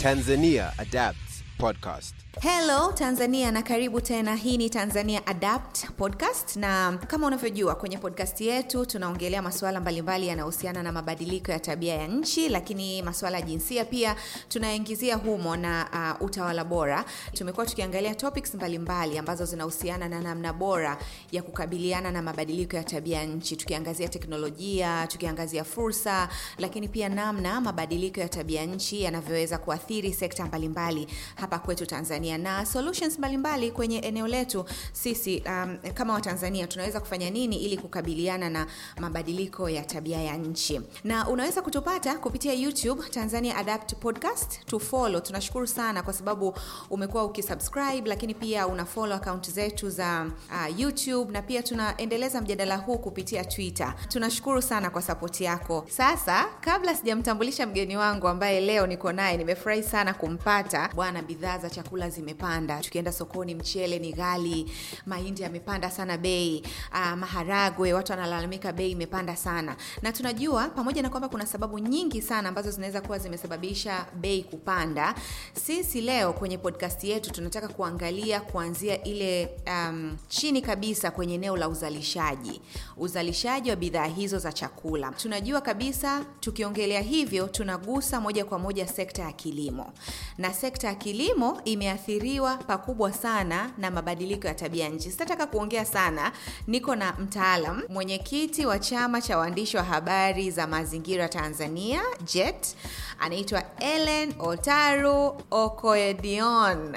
Tanzania Adapts Podcast. Hello Tanzania na karibu tena. Hii ni Tanzania Adapt Podcast, na kama unavyojua kwenye podcast yetu tunaongelea masuala mbalimbali yanayohusiana na mabadiliko ya tabia ya nchi, lakini masuala ya jinsia pia tunaingizia humo na uh, utawala bora. Tumekuwa tukiangalia topics mbalimbali ambazo zinahusiana na namna bora ya kukabiliana na mabadiliko ya tabia ya nchi, tukiangazia teknolojia, tukiangazia fursa, lakini pia namna mabadiliko ya tabia nchi yanavyoweza kuathiri sekta mbalimbali hapa kwetu Tanzania na solutions mbalimbali kwenye eneo letu sisi um, kama Watanzania tunaweza kufanya nini ili kukabiliana na mabadiliko ya tabia ya nchi. Na unaweza kutupata kupitia YouTube Tanzania Adapt Podcast, to follow. Tunashukuru sana kwa sababu umekuwa ukisubscribe, lakini pia una follow account zetu za uh, YouTube na pia tunaendeleza mjadala huu kupitia Twitter. Tunashukuru sana kwa support yako. Sasa kabla sijamtambulisha mgeni wangu ambaye leo niko naye, nimefurahi sana kumpata bwana. Bidhaa za chakula zimepanda, tukienda sokoni mchele ni ghali, mahindi yamepanda sana bei, uh, maharagwe watu wanalalamika bei imepanda sana, na tunajua pamoja na kwamba kuna sababu nyingi sana ambazo zinaweza kuwa zimesababisha bei kupanda. Sisi leo kwenye podcast yetu tunataka kuangalia kuanzia ile um, chini kabisa kwenye eneo la uzalishaji, uzalishaji wa bidhaa hizo za chakula. Tunajua kabisa tukiongelea hivyo tunagusa moja kwa moja sekta ya kilimo, na sekta ya kilimo imeathiriwa pakubwa sana na mabadiliko ya tabia nchi. Sitataka kuongea sana, niko na mtaalam, mwenyekiti wa chama cha waandishi wa habari za mazingira Tanzania JET, anaitwa Ellen Otaru Okoedion.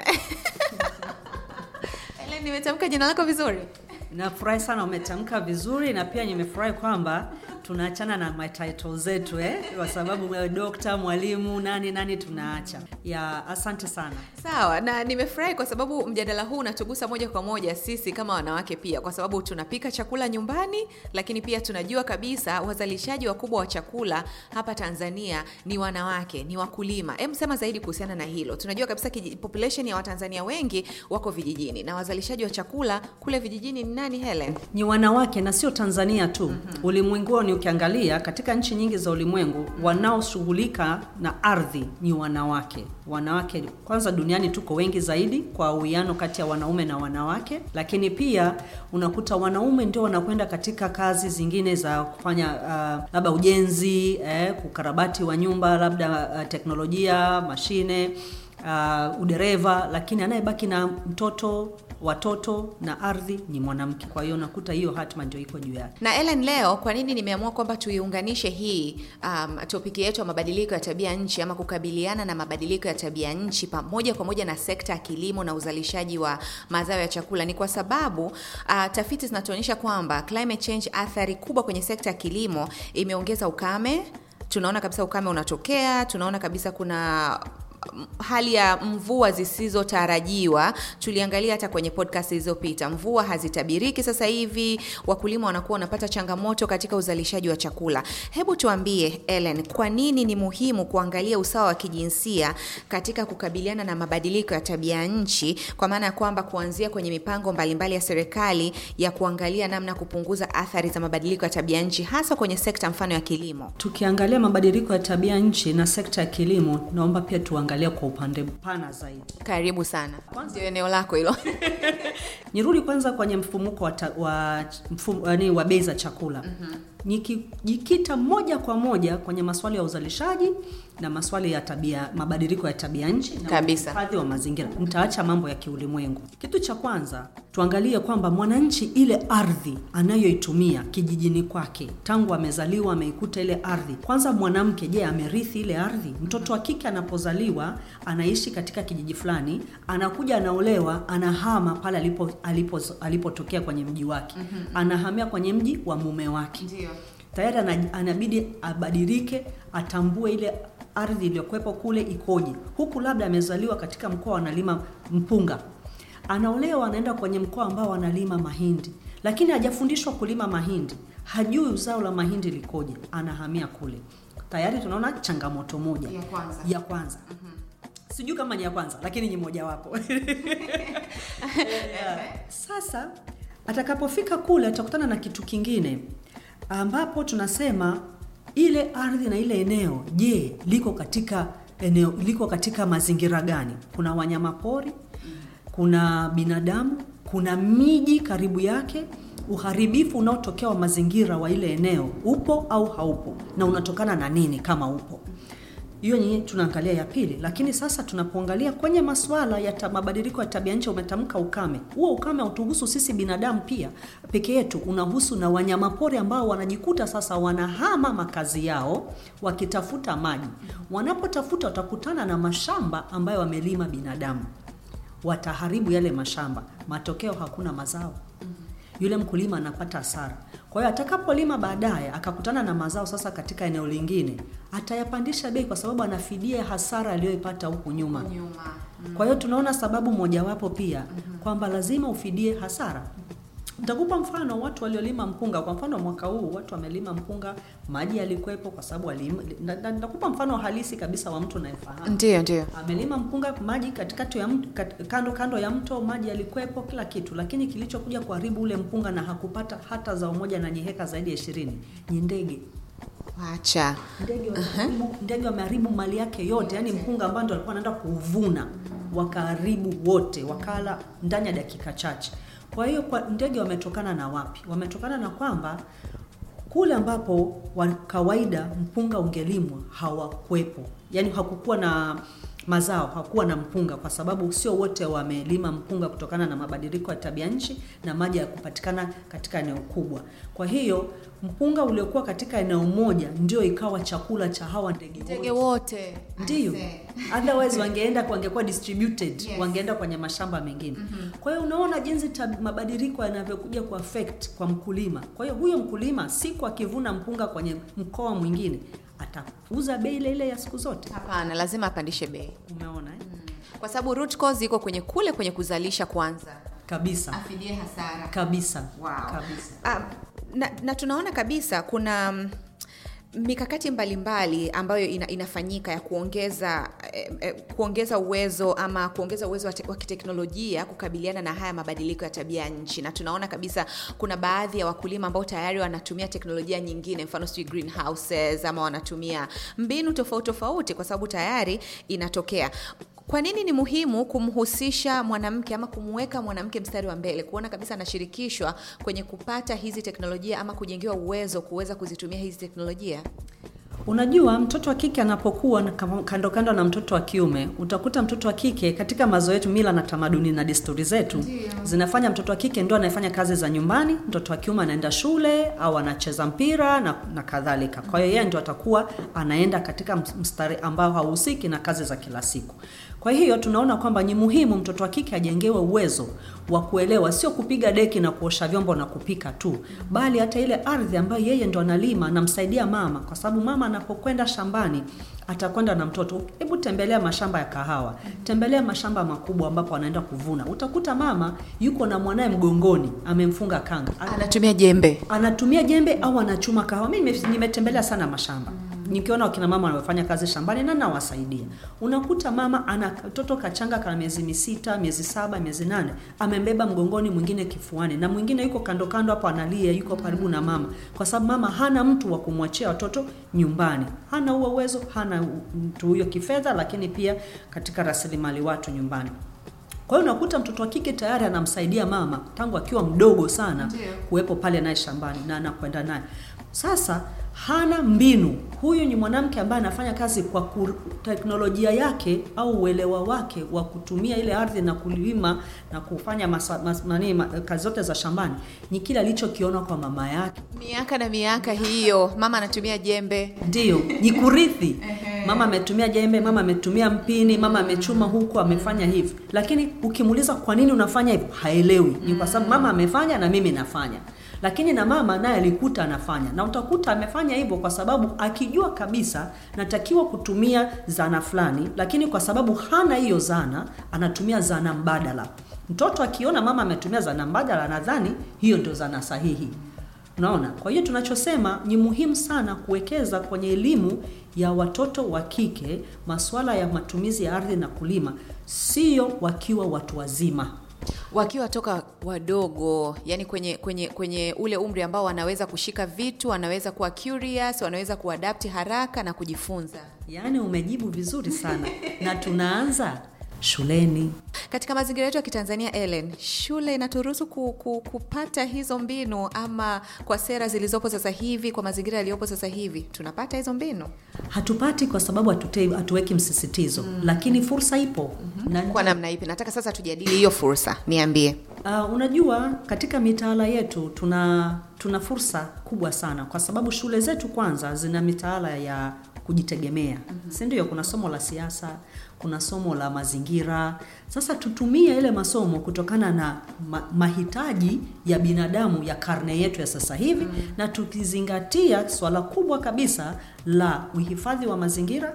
Ellen, nimetamka jina lako vizuri? Nafurahi sana umetamka vizuri, na pia nimefurahi kwamba tunaachana na matitle zetu eh, kwa sababu dokta, mwalimu, nani nani tunaacha. Ya, asante sana. Sawa, na nimefurahi kwa sababu mjadala huu unatugusa moja kwa moja sisi kama wanawake pia, kwa sababu tunapika chakula nyumbani, lakini pia tunajua kabisa wazalishaji wakubwa wa chakula hapa Tanzania ni wanawake, ni wakulima. emsema zaidi kuhusiana na hilo. Tunajua kabisa population ya Watanzania wengi wako vijijini na wazalishaji wa chakula kule vijijini ni nani, Helen? Ni wanawake na sio Tanzania tu. mm-hmm. Ulimwenguni ukiangalia katika nchi nyingi za ulimwengu wanaoshughulika na ardhi ni wanawake. Wanawake kwanza, duniani tuko wengi zaidi kwa uwiano kati ya wanaume na wanawake, lakini pia unakuta wanaume ndio wanakwenda katika kazi zingine za kufanya uh, labda ujenzi eh, ukarabati wa nyumba, labda uh, teknolojia, mashine uh, udereva, lakini anayebaki na mtoto watoto na ardhi ni mwanamke. Kwa hiyo nakuta hiyo hatma ndio iko juu yake. Na Ellen, leo kwa nini nimeamua kwamba tuiunganishe hii um, topiki yetu ya mabadiliko ya tabia nchi ama kukabiliana na mabadiliko ya tabia nchi pamoja kwa moja na sekta ya kilimo na uzalishaji wa mazao ya chakula, ni kwa sababu uh, tafiti zinatuonyesha kwamba climate change, athari kubwa kwenye sekta ya kilimo imeongeza ukame. Tunaona kabisa ukame unatokea, tunaona kabisa kuna hali ya mvua zisizotarajiwa. Tuliangalia hata kwenye podcast zilizopita, mvua hazitabiriki sasa hivi, wakulima wanakuwa wanapata changamoto katika uzalishaji wa chakula. Hebu tuambie Ellen, kwa nini ni muhimu kuangalia usawa wa kijinsia katika kukabiliana na mabadiliko ya tabia nchi, kwa maana ya kwamba kuanzia kwenye mipango mbalimbali ya serikali ya kuangalia namna kupunguza athari za mabadiliko ya tabia nchi, hasa kwenye sekta mfano ya kilimo. Tukiangalia mabadiliko ya tabia nchi na sekta ya kilimo, naomba pia tuangalie kwa upande mpana zaidi. Karibu sana, kwanza eneo lako hilo. Nirudi kwanza kwenye mfumuko wa, ta, wa, mfum, wa bei za chakula. mm-hmm. Nikijikita moja kwa moja kwenye maswali ya uzalishaji na maswali ya tabia, mabadiliko ya tabia nchi na uhifadhi wa mazingira, nitaacha mambo ya kiulimwengu. Kitu cha kwanza tuangalie kwamba mwananchi, ile ardhi anayoitumia kijijini kwake, tangu amezaliwa ameikuta ile ardhi. Kwanza mwanamke, je, amerithi ile ardhi? Mtoto wa kike anapozaliwa anaishi katika kijiji fulani, anakuja anaolewa, anahama pale alipo alipotokea alipo kwenye mji wake, mm-hmm. anahamia kwenye mji wa mume wake. Ndiyo. Tayari anabidi abadilike, atambue ile ardhi iliyokuwepo kule ikoje. Huku labda amezaliwa katika mkoa wanalima mpunga, anaolewa, anaenda kwenye mkoa ambao wanalima mahindi, lakini hajafundishwa kulima mahindi, hajui zao la mahindi likoje, anahamia kule. Tayari tunaona changamoto moja ya kwanza, ya kwanza. Mm-hmm. Sijui kama ni ya kwanza, lakini ni mojawapo yeah. Sasa atakapofika kule atakutana na kitu kingine ambapo tunasema ile ardhi na ile eneo, je, liko katika eneo liko katika mazingira gani. Kuna wanyama pori, kuna binadamu, kuna miji karibu yake. Uharibifu unaotokea wa mazingira wa ile eneo upo au haupo, na unatokana na nini kama upo hiyo ni tunaangalia ya pili, lakini sasa tunapoangalia kwenye masuala ya mabadiliko ya tabia nchi, umetamka ukame. Huo ukame hautuhusu sisi binadamu pia peke yetu, unahusu na wanyamapori ambao wanajikuta sasa wanahama makazi yao wakitafuta maji. Wanapotafuta watakutana na mashamba ambayo wamelima binadamu, wataharibu yale mashamba, matokeo hakuna mazao yule mkulima anapata hasara. Kwa hiyo atakapolima baadaye akakutana na mazao sasa katika eneo lingine, atayapandisha bei kwa sababu anafidia hasara aliyoipata huku nyuma. Kwa hiyo tunaona sababu mojawapo pia kwamba lazima ufidie hasara. Nitakupa mfano watu waliolima mpunga. Kwa mfano mwaka huu watu wamelima mpunga, maji yalikuwepo kwa sababu walima. Nitakupa mfano halisi kabisa wa mtu unayefahamu. Ndio, ndio. amelima mpunga, maji katikati ya mto, kat, kando kando ya mto, maji yalikuwepo kila kitu, lakini kilichokuja kuharibu ule mpunga na hakupata hata zao moja na nyeheka zaidi ya ishirini ni ndege. Wacha. Ndege wameharibu, ndege wameharibu mali yake yote, yani mpunga ambao ndo alikuwa anaenda kuuvuna wakaharibu wote, wakala ndani ya dakika chache. Kwa hiyo kwa ndege wametokana na wapi? Wametokana na kwamba kule ambapo wa kawaida mpunga ungelimwa hawakwepo, yaani hakukuwa na mazao, hakuwa na mpunga, kwa sababu sio wote wamelima mpunga kutokana na mabadiliko ya tabia nchi na maji ya kupatikana katika eneo kubwa. Kwa hiyo mpunga uliokuwa katika eneo moja ndio ikawa chakula cha hawa ndege wote. Aisee. Otherwise wangeenda wangekuwa distributed, Yes. wangeenda kwenye mashamba mengine. Kwa hiyo unaona jinsi mabadiliko yanavyokuja ku affect kwa mkulima. Kwa hiyo huyo mkulima siku akivuna mpunga kwenye mkoa mwingine atauza bei ile ile ya siku zote. Hapana, lazima apandishe bei. Umeona eh? Kwa sababu root cause iko kwenye kule kwenye kuzalisha kwanza. Kabisa. Afidie hasara. Kabisa. Wow. Kabisa. Um, na, na tunaona kabisa kuna mm, mikakati mbalimbali ambayo ina, inafanyika ya kuongeza eh, eh, kuongeza uwezo ama kuongeza uwezo wa, wa kiteknolojia kukabiliana na haya mabadiliko ya tabia ya nchi, na tunaona kabisa kuna baadhi ya wakulima ambao tayari wanatumia teknolojia nyingine, mfano sijui greenhouses ama wanatumia mbinu tofauti tofauti, kwa sababu tayari inatokea. Kwa nini ni muhimu kumhusisha mwanamke ama kumweka mwanamke mstari wa mbele, kuona kabisa anashirikishwa kwenye kupata hizi teknolojia ama kujengewa uwezo kuweza kuzitumia hizi teknolojia? Unajua, mtoto wa kike anapokuwa kando kando na mtoto wa kiume, utakuta mtoto wa kike katika mazoe yetu, mila na tamaduni na desturi zetu zinafanya mtoto wa kike ndo anayefanya kazi za nyumbani, mtoto wa kiume anaenda shule au anacheza mpira na, na kadhalika. Kwa hiyo yeye ndo atakuwa anaenda katika mstari ambao hauhusiki na kazi za kila siku. Kwa hiyo tunaona kwamba ni muhimu mtoto wa kike ajengewe uwezo wa kuelewa, sio kupiga deki na kuosha vyombo na kupika tu, bali hata ile ardhi ambayo yeye ndo analima, anamsaidia mama, kwa sababu mama anapokwenda shambani atakwenda na mtoto. Hebu tembelea mashamba ya kahawa, tembelea mashamba makubwa ambapo anaenda kuvuna, utakuta mama yuko na mwanaye mgongoni, amemfunga kanga, Anatumia jembe. anatumia jembe au anachuma kahawa. Mimi nimetembelea sana mashamba nikiona wakina mama wanaofanya kazi shambani na nawasaidia. Unakuta mama ana katoto kachanga kana miezi misita, miezi saba, miezi nane, amembeba mgongoni, mwingine kifuani, na mwingine yuko kando kando hapo analia, yuko karibu na mama, kwa sababu mama hana mtu wa kumwachia watoto nyumbani, hana huo uwezo, hana mtu huyo kifedha, lakini pia katika rasilimali watu nyumbani. Kwa hiyo unakuta mtoto wa kike tayari anamsaidia mama tangu akiwa mdogo sana kuwepo pale naye shambani na anakwenda naye. Sasa hana mbinu. Huyu ni mwanamke ambaye anafanya kazi kwa teknolojia yake au uelewa wake wa kutumia ile ardhi na kulima na kufanya masa, mas, mani, ma, kazi zote za shambani ni kile alichokiona kwa mama yake. Miaka na miaka hiyo, mama anatumia jembe. Ndiyo, ni kurithi. Mama ametumia jembe, mama ametumia mpini, mama amechuma huku, amefanya hivi. Lakini ukimuuliza kwa nini unafanya hivyo, haelewi. Ni kwa sababu mama amefanya na mimi nafanya. Lakini na mama naye alikuta anafanya, na utakuta amefanya hivyo kwa sababu akijua kabisa natakiwa kutumia zana fulani, lakini kwa sababu hana hiyo zana, anatumia zana mbadala. Mtoto akiona mama ametumia zana mbadala, nadhani hiyo ndio zana sahihi. Unaona? Kwa hiyo tunachosema ni muhimu sana kuwekeza kwenye elimu ya watoto wa kike, masuala ya matumizi ya ardhi na kulima, sio wakiwa watu wazima. Wakiwa toka wadogo yani kwenye, kwenye, kwenye ule umri ambao wanaweza kushika vitu wanaweza kuwa curious wanaweza kuadapti haraka na kujifunza. Yaani umejibu vizuri sana. Na tunaanza shuleni. Katika mazingira yetu ya kitanzania ellen shule inaturuhusu ku, ku, kupata hizo mbinu ama kwa sera zilizopo sasa hivi kwa mazingira yaliyopo sasa hivi tunapata hizo mbinu? Hatupati kwa sababu hatute- hatuweki msisitizo mm. lakini fursa ipo. Mm-hmm. na kwa namna ipi? Nataka sasa tujadili hiyo fursa niambie. Uh, unajua katika mitaala yetu tuna tuna fursa kubwa sana kwa sababu shule zetu kwanza zina mitaala ya kujitegemea mm-hmm. si ndio kuna somo la siasa kuna somo la mazingira sasa tutumie ile masomo kutokana na ma, mahitaji ya binadamu ya karne yetu ya sasa hivi mm-hmm. na tukizingatia swala kubwa kabisa la uhifadhi wa mazingira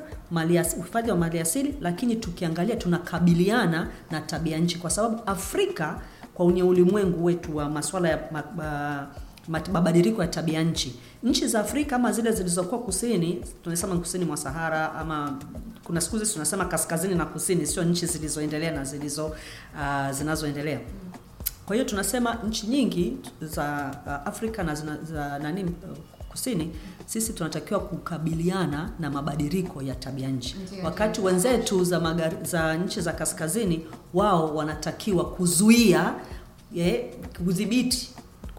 uhifadhi wa maliasili lakini tukiangalia tunakabiliana na tabia nchi kwa sababu afrika kwa unye ulimwengu wetu wa masuala ya ma, ma, mabadiliko ya tabia nchi. Nchi za afrika ama zile zilizokuwa kusini tunasema kusini mwa sahara ama kuna siku hizi tunasema kaskazini na kusini sio nchi zilizoendelea na zilizo uh, zinazoendelea. Kwa hiyo tunasema nchi nyingi za uh, afrika na zina, za nani uh, kusini sisi tunatakiwa kukabiliana na mabadiliko ya tabia nchi. Wakati wenzetu za, magari, za nchi za kaskazini wao wanatakiwa kuzuia eh, kudhibiti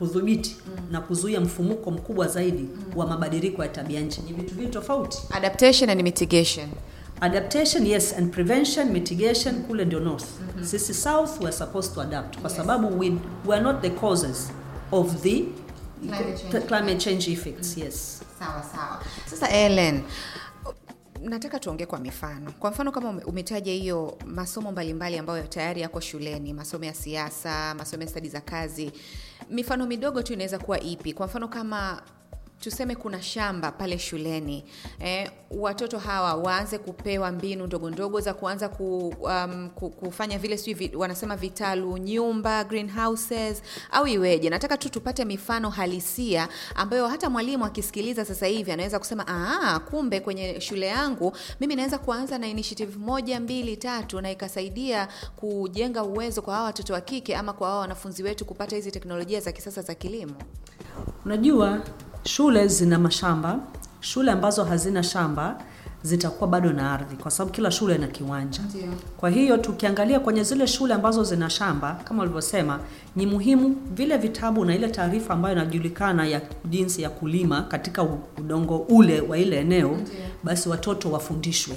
kudhibiti mm. na kuzuia mfumuko mkubwa zaidi mm. wa mabadiliko ya tabia nchi ni vitu viwili tofauti adaptation and mitigation adaptation yes and prevention mitigation kule ndio north mm-hmm. sisi south we're supposed to adapt kwa Yes. sababu we, we are not the causes of the Climate change. climate change effects yes sawa sawa sasa ellen nataka tuongee kwa mifano kwa mfano kama umetaja hiyo masomo mbalimbali ambayo tayari yako shuleni masomo ya siasa masomo ya stadi za kazi mifano midogo tu inaweza kuwa ipi? Kwa mfano kama tuseme kuna shamba pale shuleni eh, watoto hawa waanze kupewa mbinu ndogo ndogo za kuanza ku, um, kufanya vile sijui wanasema vitalu nyumba greenhouses au iweje. Nataka tu tupate mifano halisia ambayo hata mwalimu akisikiliza sasa hivi anaweza kusema "Ah, kumbe kwenye shule yangu mimi naweza kuanza na initiative moja mbili tatu na ikasaidia kujenga uwezo kwa hawa watoto wa kike ama kwa hawa wanafunzi wetu kupata hizi teknolojia za kisasa za kilimo. Unajua shule zina mashamba. Shule ambazo hazina shamba zitakuwa bado na ardhi kwa sababu kila shule ina kiwanja. Ndiyo. kwa hiyo tukiangalia kwenye zile shule ambazo zina shamba kama ulivyosema ni muhimu vile vitabu na ile taarifa ambayo inajulikana ya jinsi ya kulima katika udongo ule wa ile eneo basi watoto wafundishwe.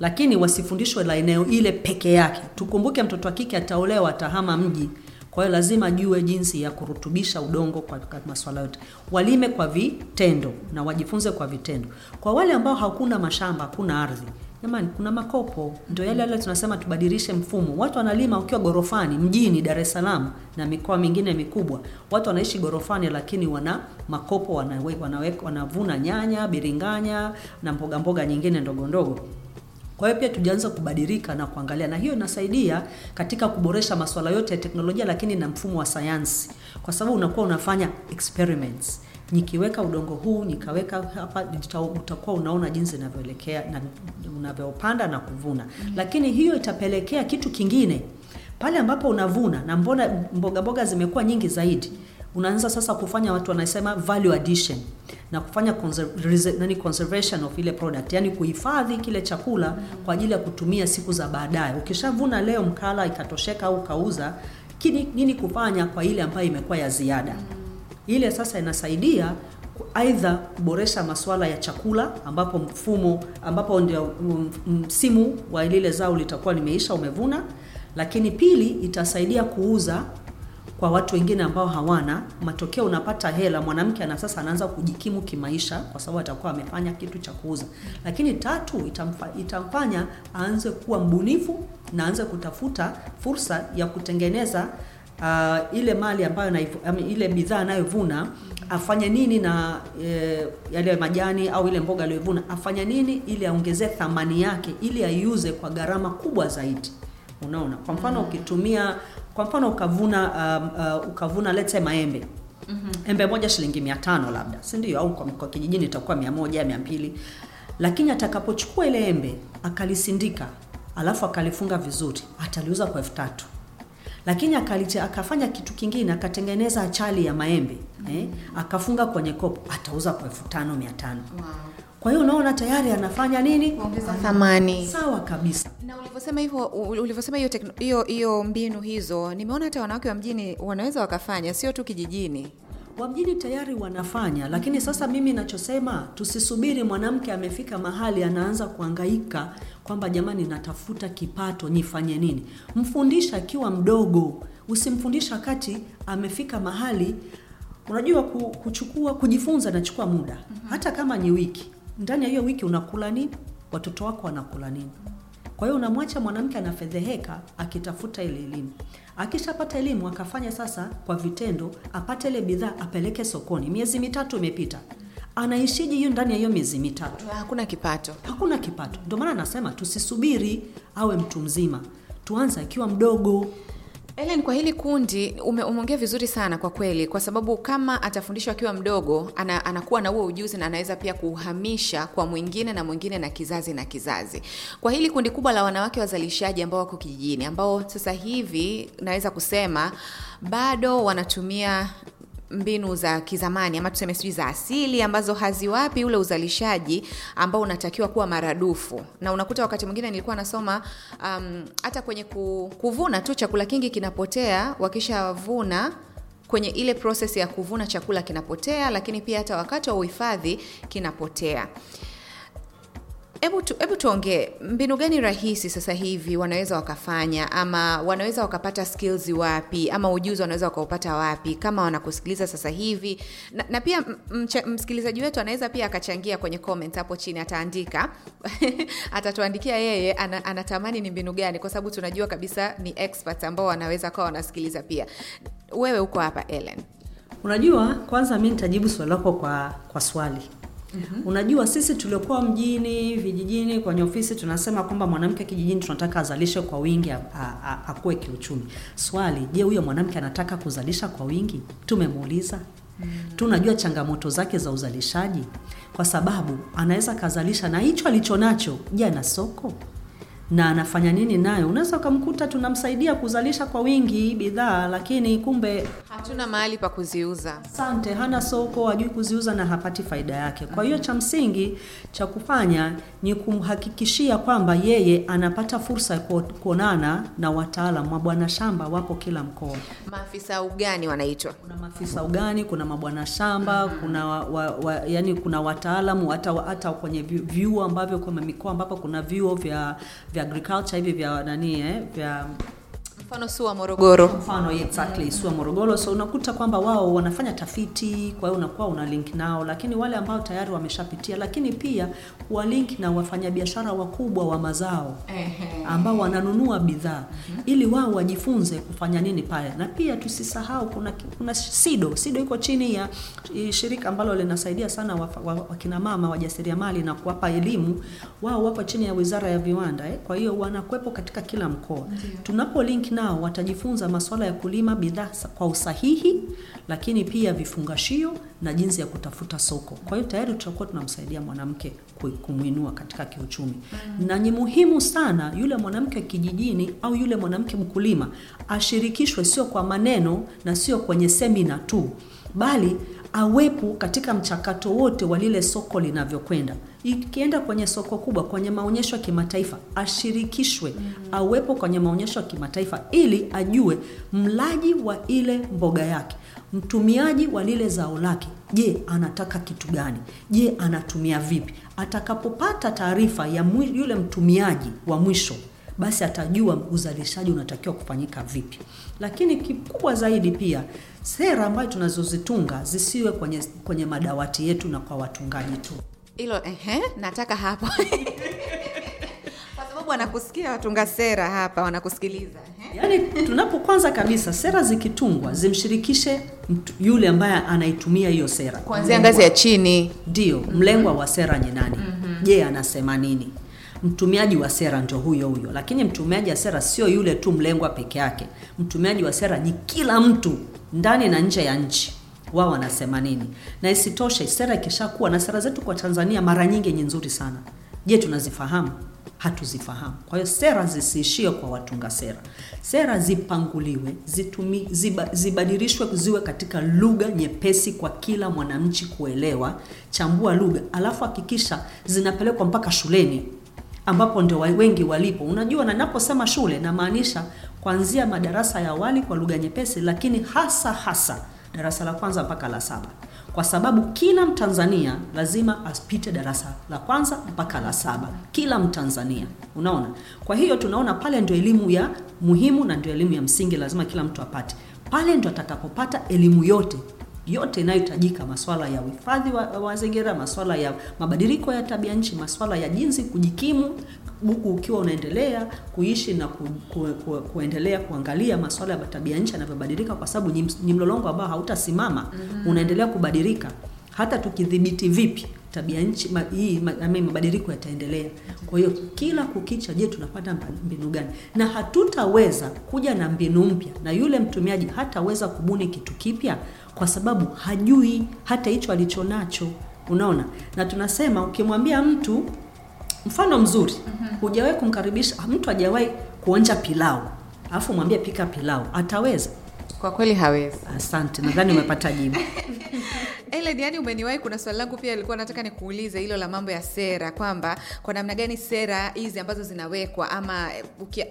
Lakini wasifundishwe la eneo ile peke yake. Tukumbuke mtoto wa kike ataolewa atahama mji kwa hiyo lazima jue jinsi ya kurutubisha udongo kwa, maswala yote. Walime kwa vitendo na wajifunze kwa vitendo. Kwa wale ambao hakuna mashamba hakuna ardhi jamani kuna makopo. Ndio yale yale tunasema tubadilishe mfumo. Watu wanalima wakiwa gorofani mjini dar es salaam na mikoa mingine mikubwa. Watu wanaishi gorofani lakini wana makopo wanavuna nyanya biringanya na mboga mboga nyingine ndogo ndogo kwa hiyo pia tujaanza kubadilika na kuangalia, na hiyo inasaidia katika kuboresha masuala yote ya teknolojia, lakini na mfumo wa sayansi, kwa sababu unakuwa unafanya experiments. Nikiweka udongo huu nikaweka hapa, utakuwa unaona jinsi inavyoelekea na unavyopanda na kuvuna. Lakini hiyo itapelekea kitu kingine pale ambapo unavuna na mbona mboga mboga zimekuwa nyingi zaidi unaanza sasa kufanya watu wanasema value addition na kufanya conserv- conservation of ile product. Yani kuhifadhi kile chakula kwa ajili ya kutumia siku za baadaye. Ukishavuna leo mkala ikatosheka au ukauza kini, nini kufanya kwa ile ambayo imekuwa ya ziada? Ile sasa inasaidia aidha kuboresha masuala ya chakula ambapo mfumo ambapo ndio msimu wa lile zao litakuwa limeisha umevuna lakini pili itasaidia kuuza kwa watu wengine ambao hawana matokeo unapata hela mwanamke ana sasa anaanza kujikimu kimaisha kwa sababu atakuwa amefanya kitu cha kuuza. Lakini tatu itamfa, itamfanya aanze kuwa mbunifu na aanze kutafuta fursa ya kutengeneza uh, ile mali ambayo na, um, ile bidhaa anayovuna afanye nini na e, yale majani au ile mboga aliyovuna afanye nini ili aongezee thamani yake ili aiuze kwa gharama kubwa zaidi unaona. Kwa mfano ukitumia kwa mfano ukavuna um, uh, ukavuna let's say maembe. Mm-hmm. embe moja shilingi mia tano labda si ndio? Au kwa, kwa kijijini itakuwa mia moja mia mbili. Lakini atakapochukua ile embe akalisindika alafu akalifunga vizuri ataliuza kwa elfu tatu. Lakini akalite, akafanya kitu kingine akatengeneza achali ya maembe eh, akafunga kwenye kopo atauza kwa elfu tano mia tano kwa hiyo unaona tayari anafanya nini? Kuongeza thamani. sawa kabisa. Na ulivyosema hivyo ulivyosema hiyo hiyo hiyo mbinu hizo nimeona hata wanawake wa mjini wanaweza wakafanya sio tu kijijini. Wa mjini tayari wanafanya lakini sasa mimi nachosema tusisubiri mwanamke amefika mahali anaanza kuangaika kwamba jamani natafuta kipato nifanye nini. Mfundisha akiwa mdogo usimfundisha wakati amefika mahali. Unajua ku- kuchukua kujifunza nachukua muda. Hata kama ni wiki ndani ya hiyo wiki unakula nini watoto wako wanakula nini kwa hiyo unamwacha mwanamke anafedheheka akitafuta ile elimu. Akishapata elimu akafanya sasa kwa vitendo, apate ile bidhaa apeleke sokoni. Miezi mitatu imepita, anaishije hiyo ndani ya hiyo miezi mitatu? hakuna kipato Hakuna kipato. Ndio maana anasema tusisubiri awe mtu mzima, tuanze akiwa mdogo. Ellen, kwa hili kundi ume, umeongea vizuri sana kwa kweli, kwa sababu kama atafundishwa akiwa mdogo ana, anakuwa na huo ujuzi na anaweza pia kuhamisha kwa mwingine na mwingine na kizazi na kizazi. Kwa hili kundi kubwa la wanawake wazalishaji ambao wako kijijini, ambao sasa hivi naweza kusema bado wanatumia mbinu za kizamani ama tuseme sijui za asili ambazo haziwapi ule uzalishaji ambao unatakiwa kuwa maradufu. Na unakuta wakati mwingine nilikuwa nasoma um, hata kwenye ku, kuvuna tu chakula kingi kinapotea wakishavuna kwenye ile proses ya kuvuna chakula kinapotea lakini pia hata wakati wa uhifadhi kinapotea Hebu tu, hebu tuongee mbinu gani rahisi sasa hivi wanaweza wakafanya ama wanaweza wakapata skills wapi ama ujuzi wanaweza wakaupata wapi kama wanakusikiliza sasa hivi? Na, na pia msikilizaji wetu anaweza pia akachangia kwenye comment hapo chini ataandika. Atatuandikia yeye ana, anatamani ni mbinu gani kwa sababu tunajua kabisa ni experts ambao wanaweza kawa wanasikiliza pia. Wewe uko hapa Ellen. Unajua, kwanza mi nitajibu swali lako kwa, kwa swali Mm-hmm. Unajua sisi tuliokuwa mjini, vijijini, kwenye ofisi tunasema kwamba mwanamke kijijini tunataka azalishe kwa wingi, a- a- a- akue kiuchumi. Swali, je, huyo mwanamke anataka kuzalisha kwa wingi? Tumemuuliza? Tunajua changamoto zake za uzalishaji, kwa sababu anaweza kazalisha na hicho alicho nacho, je, ana soko na anafanya nini nayo? Unaweza ukamkuta tunamsaidia kuzalisha kwa wingi bidhaa, lakini kumbe hatuna mahali pa kuziuza Asante, hana soko, hajui kuziuza na hapati faida yake. Kwa hiyo cha msingi cha kufanya ni kumhakikishia kwamba yeye anapata fursa ya kuonana na wataalamu. Mabwana shamba wapo kila mkoa. maafisa ugani wanaitwa Kuna maafisa ugani, kuna mabwana shamba, kuna wa, wa, wa, yani kuna wataalamu hata hata kwenye vyuo ambavyo kwa mikoa ambapo kuna vyuo vya vya agriculture hivi vya nani eh, vya mfano sua morogoro mfano exactly SUA Morogoro. So unakuta kwamba wao wanafanya tafiti, kwa hiyo unakuwa una link nao, lakini wale ambao tayari wameshapitia, lakini pia wa link na wafanyabiashara wakubwa wa mazao ambao wananunua bidhaa ili wao wajifunze kufanya nini pale, na pia tusisahau kuna kuna SIDO. SIDO iko chini ya shirika ambalo linasaidia sana wakinamama wakina mama wajasiriamali na kuwapa elimu. Wao wapo chini ya Wizara ya Viwanda eh? Kwa hiyo wanakuwepo katika kila mkoa. Tunapo link nao watajifunza masuala ya kulima bidhaa kwa usahihi, lakini pia vifungashio na jinsi ya kutafuta soko. Kwa hiyo tayari tutakuwa tunamsaidia mwanamke kumwinua katika kiuchumi. Na ni muhimu sana yule mwanamke kijijini au yule mwanamke mkulima ashirikishwe, sio kwa maneno na sio kwenye semina tu, bali awepo katika mchakato wote wa lile soko linavyokwenda. Ikienda kwenye soko kubwa, kwenye maonyesho ya kimataifa, ashirikishwe, awepo kwenye maonyesho ya kimataifa ili ajue mlaji wa ile mboga yake, mtumiaji wa lile zao lake, je, anataka kitu gani? Je, anatumia vipi? Atakapopata taarifa ya yule mtumiaji wa mwisho basi atajua uzalishaji unatakiwa kufanyika vipi. Lakini kikubwa zaidi pia sera ambayo tunazozitunga zisiwe kwenye, kwenye madawati yetu na kwa watungaji tu. hilo ehe, nataka hapo kwa sababu wanakusikia watunga sera hapa wanakusikiliza ehe. Yaani tunapo kwanza kabisa sera zikitungwa zimshirikishe mtu, yule ambaye anaitumia hiyo sera kuanzia ngazi ya chini Ndiyo, mlengwa wa sera ni nani? Je, anasema nini? Mtumiaji wa sera ndio huyo huyo, lakini mtumiaji wa sera sio yule tu mlengwa peke yake. Mtumiaji wa sera ni kila mtu ndani na nje ya nchi. Wao wanasema nini? Na isitoshe, sera ikishakuwa na sera zetu kwa Tanzania mara nyingi ni nzuri sana. Je, tunazifahamu? hatuzifahamu. Kwa hiyo sera zisiishie kwa watunga sera, sera zipanguliwe, zitumi, ziba, zibadilishwe ziwe katika lugha nyepesi kwa kila mwananchi kuelewa. Chambua lugha, alafu hakikisha zinapelekwa mpaka shuleni ambapo ndio wengi walipo. Unajua, na naposema shule namaanisha kuanzia madarasa ya awali kwa lugha nyepesi, lakini hasa hasa darasa la kwanza mpaka la saba, kwa sababu kila Mtanzania lazima apite darasa la kwanza mpaka la saba, kila Mtanzania. Unaona, kwa hiyo tunaona pale ndio elimu ya muhimu na ndio elimu ya msingi, lazima kila mtu apate. Pale, ndio atakapopata elimu yote. Yote inayohitajika, masuala ya uhifadhi wa mazingira, masuala ya mabadiliko ya tabia nchi, masuala ya jinsi kujikimu huku ukiwa unaendelea kuishi na ku, ku, ku, kuendelea kuangalia masuala ya tabia nchi yanavyobadilika, kwa sababu ni, mlolongo ambao hautasimama mm-hmm. unaendelea kubadilika. Hata tukidhibiti vipi tabia nchi ma, hii ma, mabadiliko yataendelea. Kwa hiyo kila kukicha, je, tunapata mbinu gani? Na hatutaweza kuja na mbinu mpya, na yule mtumiaji hataweza kubuni kitu kipya kwa sababu hajui hata hicho alichonacho. Unaona, na tunasema ukimwambia mtu mfano mzuri hujawahi kumkaribisha mtu hajawahi kuonja pilau alafu mwambie pika pilau ataweza? Kwa kweli hawezi. Asante nadhani umepata jibu Ellen, yani umeniwahi, kuna swali langu pia ilikuwa nataka nikuulize hilo la mambo ya sera, kwamba kwa namna gani sera hizi ambazo zinawekwa ama eh, ukia,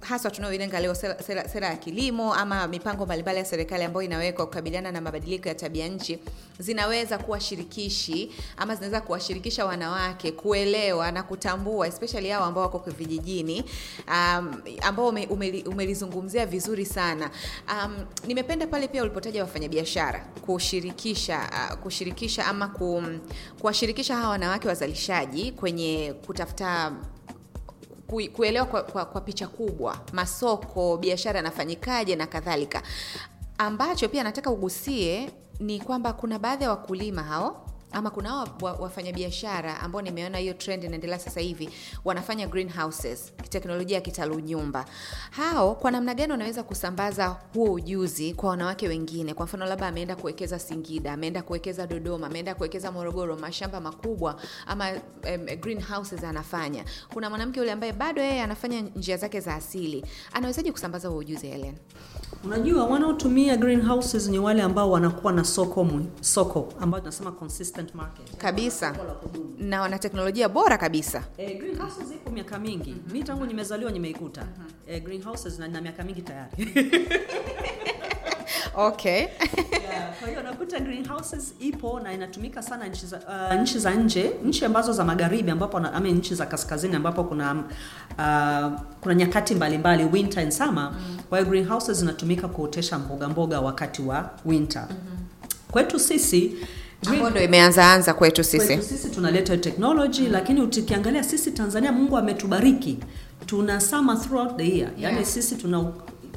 haswa tunayoilenga leo sera, sera, sera ya kilimo ama mipango mbalimbali ya serikali ambayo inawekwa kukabiliana na mabadiliko ya tabia nchi zinaweza kuwa shirikishi ama zinaweza kuwashirikisha wanawake kuelewa na kutambua especially hao ambao wako vijijini um, ambao ume, umeli- umelizungumzia vizuri sana. Um, nimependa pale pia ulipotaja wafanyabiashara kushirikisha uh, kushirikisha ama kuwashirikisha hawa wanawake wazalishaji kwenye kutafuta kuelewa kwa, kwa, kwa picha kubwa masoko biashara yanafanyikaje na kadhalika. Ambacho pia nataka ugusie ni kwamba kuna baadhi ya wakulima hao ama kuna wa- wafanyabiashara ambao nimeona hiyo trend inaendelea sasa hivi wanafanya greenhouses teknolojia ya kitalu nyumba hao kwa namna gani wanaweza kusambaza huo ujuzi kwa wanawake wengine? Kwa mfano labda ameenda kuwekeza singida ameenda kuwekeza dodoma ameenda kuwekeza morogoro mashamba makubwa ama um, greenhouses anafanya. Kuna mwanamke yule ambaye bado yeye anafanya njia zake za asili. Anawezaje kusambaza huo ujuzi helen? Unajua wanaotumia greenhouses ni wale ambao wanakuwa na soko soko ambayo tunasema consistent market kabisa. na wana teknolojia bora kabisa. Eh, greenhouses zipo miaka mingi. Mi tangu nimezaliwa nimeikuta. Eh, greenhouses na, na miaka mingi tayari. Okay. Yeah, kwa hiyo nakuta greenhouses ipo na inatumika sana nchi za, uh, nchi za nje nchi ambazo za magharibi ambapo ama nchi za kaskazini ambapo kuna uh, kuna nyakati mbalimbali winter and summer mm. kwa hiyo greenhouses zinatumika kuotesha mboga mboga wakati wa winter. Mm-hmm. kwetu sisi ndo imeanzaanza kwetu sisi. Kwetu sisi tunaleta technology mm. lakini ukiangalia sisi Tanzania Mungu ametubariki. Tuna summer throughout the year. Yani Yeah. sisi tuna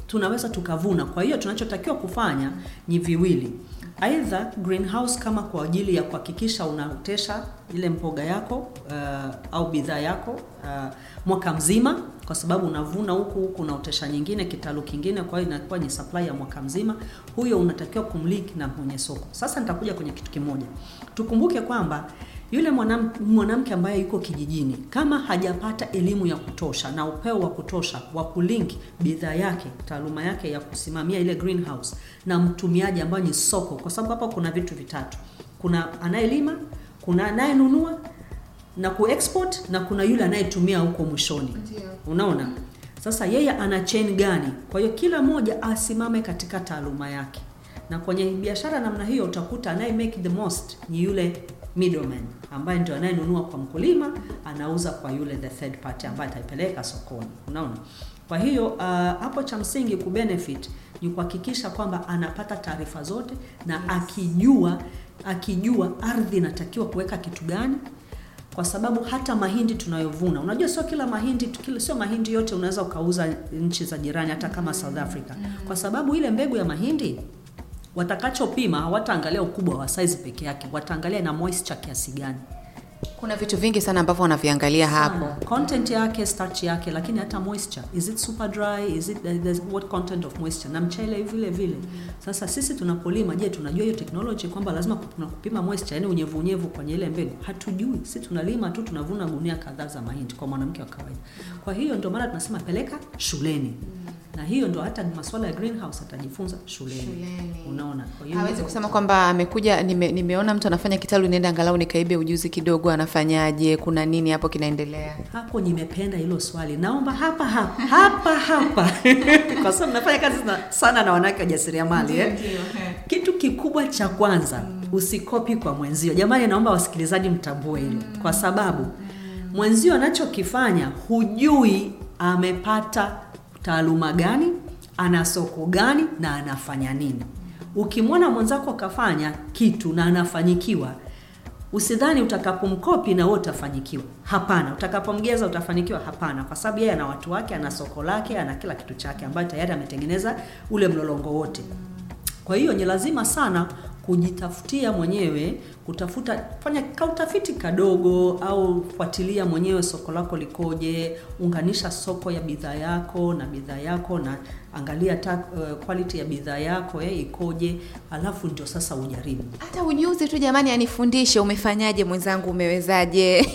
tunaweza tukavuna. Kwa hiyo tunachotakiwa kufanya ni viwili aidha greenhouse kama kwa ajili ya kuhakikisha unaotesha ile mboga yako uh, au bidhaa yako uh, mwaka mzima kwa sababu unavuna huku huku unaotesha nyingine kitalu kingine kwa hiyo inakuwa ni supply ya mwaka mzima huyo unatakiwa kumliki na mwenye soko. Sasa nitakuja kwenye kitu kimoja. Tukumbuke kwamba yule mwanam- mwanamke ambaye yuko kijijini kama hajapata elimu ya kutosha na upeo wa kutosha wa kulink bidhaa yake taaluma yake ya kusimamia ile greenhouse na mtumiaji ambayo ni soko kwa sababu hapa kuna vitu vitatu. Kuna anayelima kuna anayenunua na kuexport na kuna yule anayetumia huko mwishoni. Unaona? Sasa yeye ana chain gani? Kwa hiyo kila mmoja asimame katika taaluma yake. Na kwenye biashara namna hiyo utakuta anaye make the most ni yule middleman ambaye ndio anayenunua kwa mkulima anauza kwa yule the third party ambaye ataipeleka sokoni. Unaona? Kwa hiyo uh, hapo cha msingi kubenefit ni kuhakikisha kwamba anapata taarifa zote na akijua akijua ardhi inatakiwa kuweka kitu gani kwa sababu hata mahindi tunayovuna unajua sio kila mahindi kila, sio mahindi yote unaweza ukauza nchi za jirani hata kama South Africa. Kwa sababu ile mbegu ya mahindi watakachopima hawataangalia ukubwa wa size peke yake wataangalia na moisture kiasi gani. Kuna vitu vingi sana ambavyo wanaviangalia hapo. Content yake starch yake lakini hata moisture. Is it super dry? Is it there's what content of moisture? Na mchele vile vile. Sasa sisi tunapolima je tunajua hiyo technology kwamba lazima tunakupima moisture yani unyevu unyevu kwenye ile mbegu? Hatujui. Sisi tunalima tu tunavuna gunia kadhaa za mahindi kwa mwanamke wa kawaida. Kwa hiyo ndio maana tunasema peleka shuleni na hiyo ndo hata masuala ya greenhouse atajifunza shuleni, Shuleni. unaona? Hawezi kusema kwamba amekuja nime, nimeona mtu anafanya kitalu nienda angalau nikaibe ujuzi kidogo anafanyaje kuna nini hapo kinaendelea? Hapo nimependa hilo swali. Naomba hapa hapa hapa hapa. Kwa sababu nafanya kazi na, sana na wanawake wajasiriamali eh? kitu kikubwa cha kwanza usikopi kwa mwenzio. Jamani naomba wasikilizaji mtambue hilo. Kwa sababu mwenzio anachokifanya hujui amepata taaluma gani ana soko gani na anafanya nini. Ukimwona mwenzako akafanya kitu na anafanyikiwa usidhani utakapomkopi na wewe utafanyikiwa. Hapana utakapomgeza utafanikiwa? Hapana kwa sababu yeye ana watu wake ana soko lake ana kila kitu chake ambayo tayari ametengeneza ule mlolongo wote. Kwa hiyo ni lazima sana kujitafutia mwenyewe kutafuta fanya kautafiti kadogo au fuatilia mwenyewe soko lako likoje unganisha soko ya bidhaa yako na bidhaa yako na angalia ta, uh, quality ya bidhaa yako eh, ikoje alafu ndio sasa ujaribu. Hata ujuzi tu jamani anifundishe umefanyaje mwenzangu umewezaje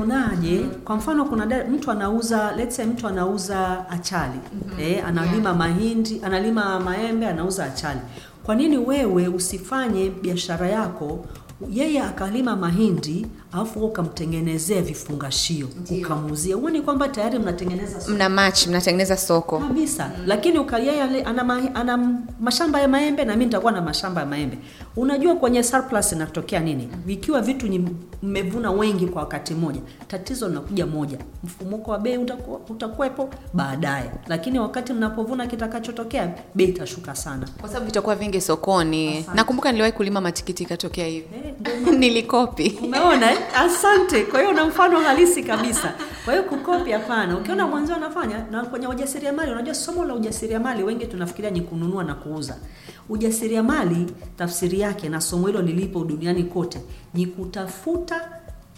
wanaonaje kwa mfano kuna da, mtu anauza let's say mtu anauza achali mm-hmm. eh, analima yeah. mahindi analima maembe anauza achali kwa nini wewe usifanye biashara yako yeye akalima mahindi alafu ukamtengenezea vifungashio. Ukamuuzia. Huoni kwamba tayari mnatengeneza soko? Mna match mnatengeneza soko. Kabisa. Mm. lakini ukayeye ana, ma, ana mashamba ya maembe na mimi nitakuwa na mashamba ya maembe. Unajua kwenye surplus inatokea nini? Ikiwa vitu mmevuna wengi kwa wakati mmoja tatizo linakuja moja. Mfumuko wa bei utakuwepo baadaye. Lakini wakati mnapovuna kitakachotokea bei itashuka sana. Kwa sababu vitakuwa vingi sokoni. Nakumbuka niliwahi kulima matikiti ikatokea hivi Eh, ndio nilikopi. Umeona eh? asante. Kwa hiyo una mfano halisi kabisa. Kwa hiyo kukopi hapana. Ukiona mwanzo anafanya na kwenye ujasiriamali unajua somo la ujasiriamali wengi tunafikiria ni kununua na kuuza. Ujasiriamali tafsiri yake na somo hilo lilipo duniani kote ni kutafuta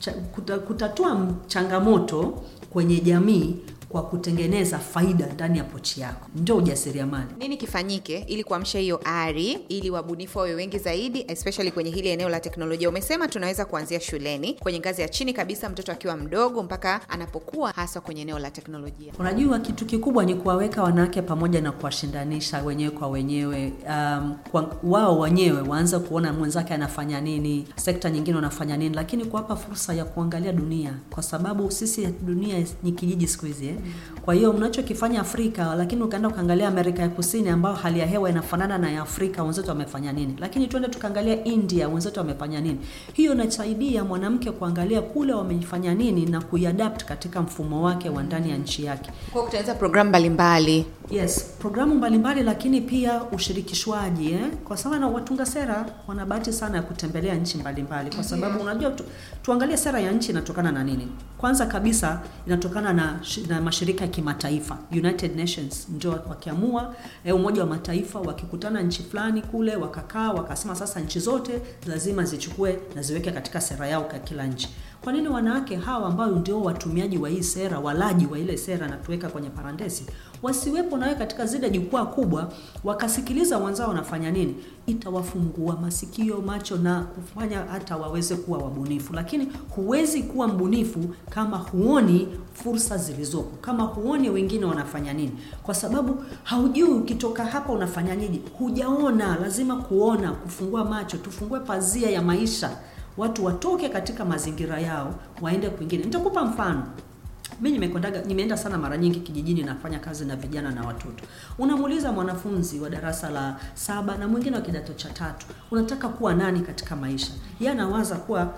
cha, kuta, kutatua changamoto kwenye jamii kwa kutengeneza faida ndani ya pochi yako. Ndio ujasiriamali. Nini kifanyike ili kuamsha hiyo ari ili wabunifu wawe wengi zaidi especially kwenye hili eneo la teknolojia? Umesema tunaweza kuanzia shuleni kwenye ngazi ya chini kabisa mtoto akiwa mdogo mpaka anapokuwa hasa kwenye eneo la teknolojia. Unajua kitu kikubwa ni kuwaweka wanawake pamoja na kuwashindanisha wenyewe kwa wenyewe. Um, kwa, wao wenyewe waanze kuona mwenzake anafanya nini sekta nyingine wanafanya nini lakini kuwapa fursa ya kuangalia dunia. Kwa sababu sisi dunia ni kijiji siku hizi eh? Kwa hiyo mnachokifanya afrika lakini ukaenda ukaangalia amerika ya kusini ambayo hali ya hewa inafanana na ya afrika wenzetu wamefanya nini? Lakini tuende tukaangalia india wenzetu wamefanya nini? Hiyo inasaidia mwanamke kuangalia kule wamefanya nini na kuiadapt katika mfumo wake wa ndani ya nchi yake. Kwa kutengeneza programu mbalimbali. Yes programu mbalimbali lakini pia ushirikishwaji eh? kwa sababu na watunga sera wana bahati sana ya kutembelea nchi mbalimbali. Kwa sababu unajua tu, tuangalie sera ya nchi inatokana na nini? Kwanza kabisa inatokana na, na mashirika ya kimataifa. United nations ndio wakiamua eh, umoja wa mataifa wakikutana nchi fulani kule wakakaa wakasema sasa nchi zote lazima zichukue na ziweke katika sera yao kwa kila nchi kwa nini wanawake hawa ambao ndio watumiaji wa hii sera walaji wa ile sera na tuweka kwenye parandesi wasiwepo nawe katika zile jukwaa kubwa wakasikiliza wenzao wanafanya nini? Itawafungua masikio macho na kufanya hata waweze kuwa wabunifu. Lakini huwezi kuwa mbunifu kama huoni fursa zilizopo kama huoni wengine wanafanya nini. Kwa sababu haujui ukitoka hapa unafanya nini. Hujaona lazima kuona kufungua macho tufungue pazia ya maisha watu watoke katika mazingira yao waende kwingine. Nitakupa mfano. Mi nimekwendaga nimeenda sana mara nyingi kijijini nafanya kazi na vijana na watoto. Unamuuliza mwanafunzi wa darasa la saba na mwingine wa kidato cha tatu unataka kuwa nani katika maisha? Yeye anawaza kuwa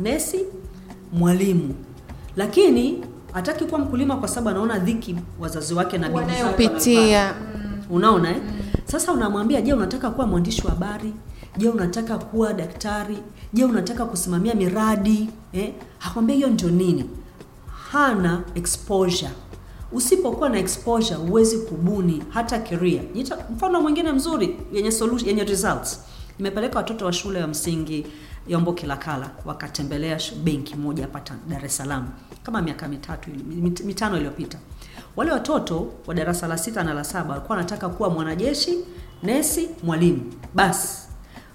nesi mwalimu. Lakini hataki kuwa mkulima kwa sababu anaona dhiki wazazi wake na bibi zake. Wanayopitia. Unaona eh? sasa unamwambia je unataka kuwa mwandishi wa habari je unataka kuwa daktari je unataka kusimamia miradi eh? hakwambia hiyo ndio nini hana exposure usipokuwa na exposure huwezi kubuni hata career mfano mwingine mzuri yenye solution yenye results nimepeleka watoto wa shule ya msingi Yombo Kilakala wakatembelea benki moja hapa Dar es Salaam kama miaka mitatu mit- mitano iliyopita. Wale watoto wa darasa la sita na la saba walikuwa wanataka kuwa mwanajeshi, nesi, mwalimu. Basi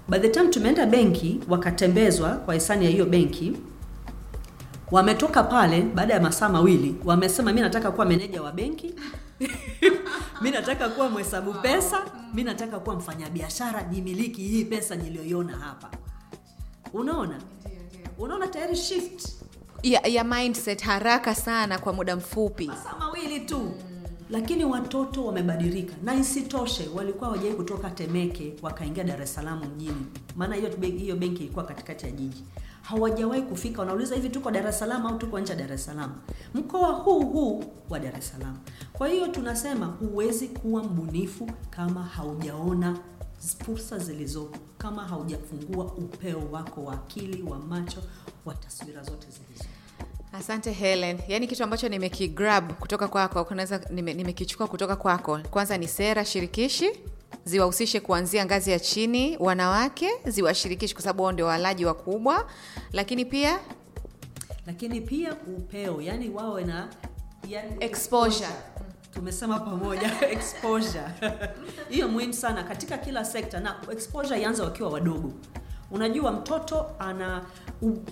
by the time tumeenda benki, wakatembezwa kwa hisani ya hiyo benki, wametoka pale baada ya masaa mawili, wamesema mi nataka kuwa meneja wa benki. Mi nataka kuwa mhesabu pesa, mi nataka kuwa mfanyabiashara, nimiliki hii pesa niliyoiona hapa. Unaona, unaona tayari shift. Ya, ya mindset haraka sana kwa muda mfupi. Masaa mawili tu lakini watoto wamebadilika. Na isitoshe walikuwa wajai kutoka temeke wakaingia dar es salaam mjini. Maana hiyo hiyo benki ilikuwa katikati ya jiji. Hawajawahi kufika. Wanauliza hivi tuko dar es salaam au tuko nje ya dar es salaam? Mkoa huu huu wa dar es salaam. Kwa hiyo tunasema huwezi kuwa mbunifu kama haujaona fursa zilizopo kama haujafungua upeo wako wa akili wa macho wa taswira zote zilizopo asante helen. Yaani kitu ambacho nimekigrab kutoka kwako kunaweza nime- nimekichukua kutoka kwako. Kwanza ni sera shirikishi ziwahusishe kuanzia ngazi ya chini wanawake ziwashirikishi kwa sababu wao ndio walaji wakubwa. Lakini pia lakini pia upeo yani wawe na yani Exposure. tumesema pamoja exposure. Hiyo muhimu sana katika kila sekta na exposure ianze wakiwa wadogo unajua mtoto ana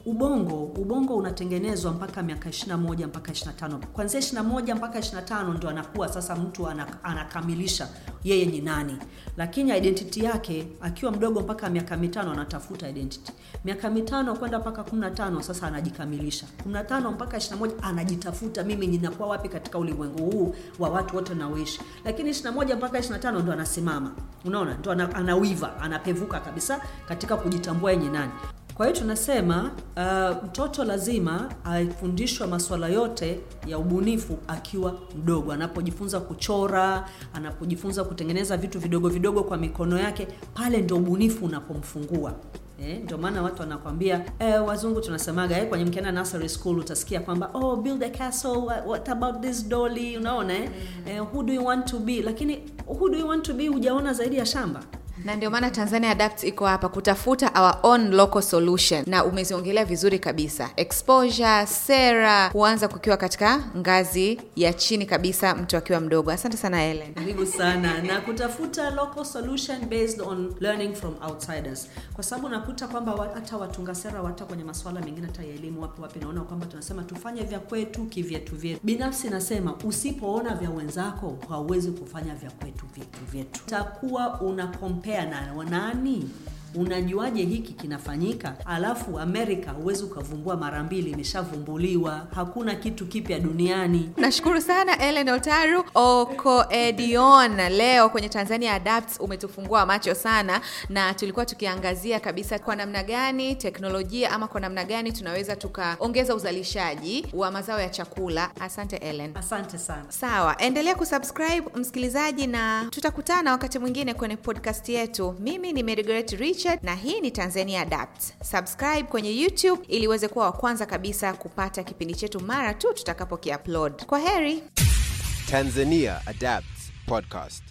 ubongo ubongo unatengenezwa mpaka miaka 21 mpaka 25 kuanzia 21 mpaka 25 ndo anakuwa sasa mtu ana, anakamilisha yeye ni nani. Lakini identity yake akiwa mdogo mpaka miaka mitano anatafuta identity. Miaka mitano kwenda mpaka 15 sasa anajikamilisha. 15 mpaka 21 anajitafuta mimi ninakuwa wapi katika ulimwengu huu wa watu wote naoishi lakini 21 mpaka 25 ndo anasimama. Unaona? Ndo anawiva anapevuka kabisa katika kujitambua yenye nani kwa hiyo tunasema uh, mtoto lazima afundishwe masuala yote ya ubunifu akiwa mdogo. Anapojifunza kuchora anapojifunza kutengeneza vitu vidogo vidogo kwa mikono yake pale ndo ubunifu unapomfungua. Eh, ndio maana watu wanakwambia eh, wazungu tunasemaga eh, kwenye mkienda nursery school utasikia kwamba oh build a castle what, what about this dolly? Unaona eh? eh, who do you want to be? Lakini who do you want to be? Hujaona zaidi ya shamba na ndio maana tanzania adapt iko hapa kutafuta our own local solution. Na umeziongelea vizuri kabisa. Exposure sera huanza kukiwa katika ngazi ya chini kabisa mtu akiwa mdogo. Asante sana helen. Karibu sana. Na kutafuta local solution based on learning from outsiders. Kwa sababu nakuta kwamba hata watunga sera hata kwenye masuala mengine hata ya elimu wapi wapi naona kwamba tunasema tufanye vya kwetu kivyetu vyetu. Binafsi nasema usipoona vya wenzako hauwezi kufanya vya kwetu vyetu vyetu. Takuwa una compare na nani unajuaje hiki kinafanyika? Alafu amerika huwezi ukavumbua mara mbili imeshavumbuliwa. Hakuna kitu kipya duniani. Nashukuru sana ellen otaru. Okoedion leo kwenye tanzania Adapts umetufungua macho sana na tulikuwa tukiangazia kabisa kwa namna gani teknolojia ama kwa namna gani tunaweza tukaongeza uzalishaji wa mazao ya chakula. Asante ellen. Asante sana. Sawa endelea kusubscribe msikilizaji na tutakutana wakati mwingine kwenye podcast yetu. Mimi ni Margaret richard na hii ni tanzania adapt subscribe kwenye youtube ili uweze kuwa wa kwanza kabisa kupata kipindi chetu mara tu tutakapokiupload. Kwa heri! Tanzania Adapt Podcast.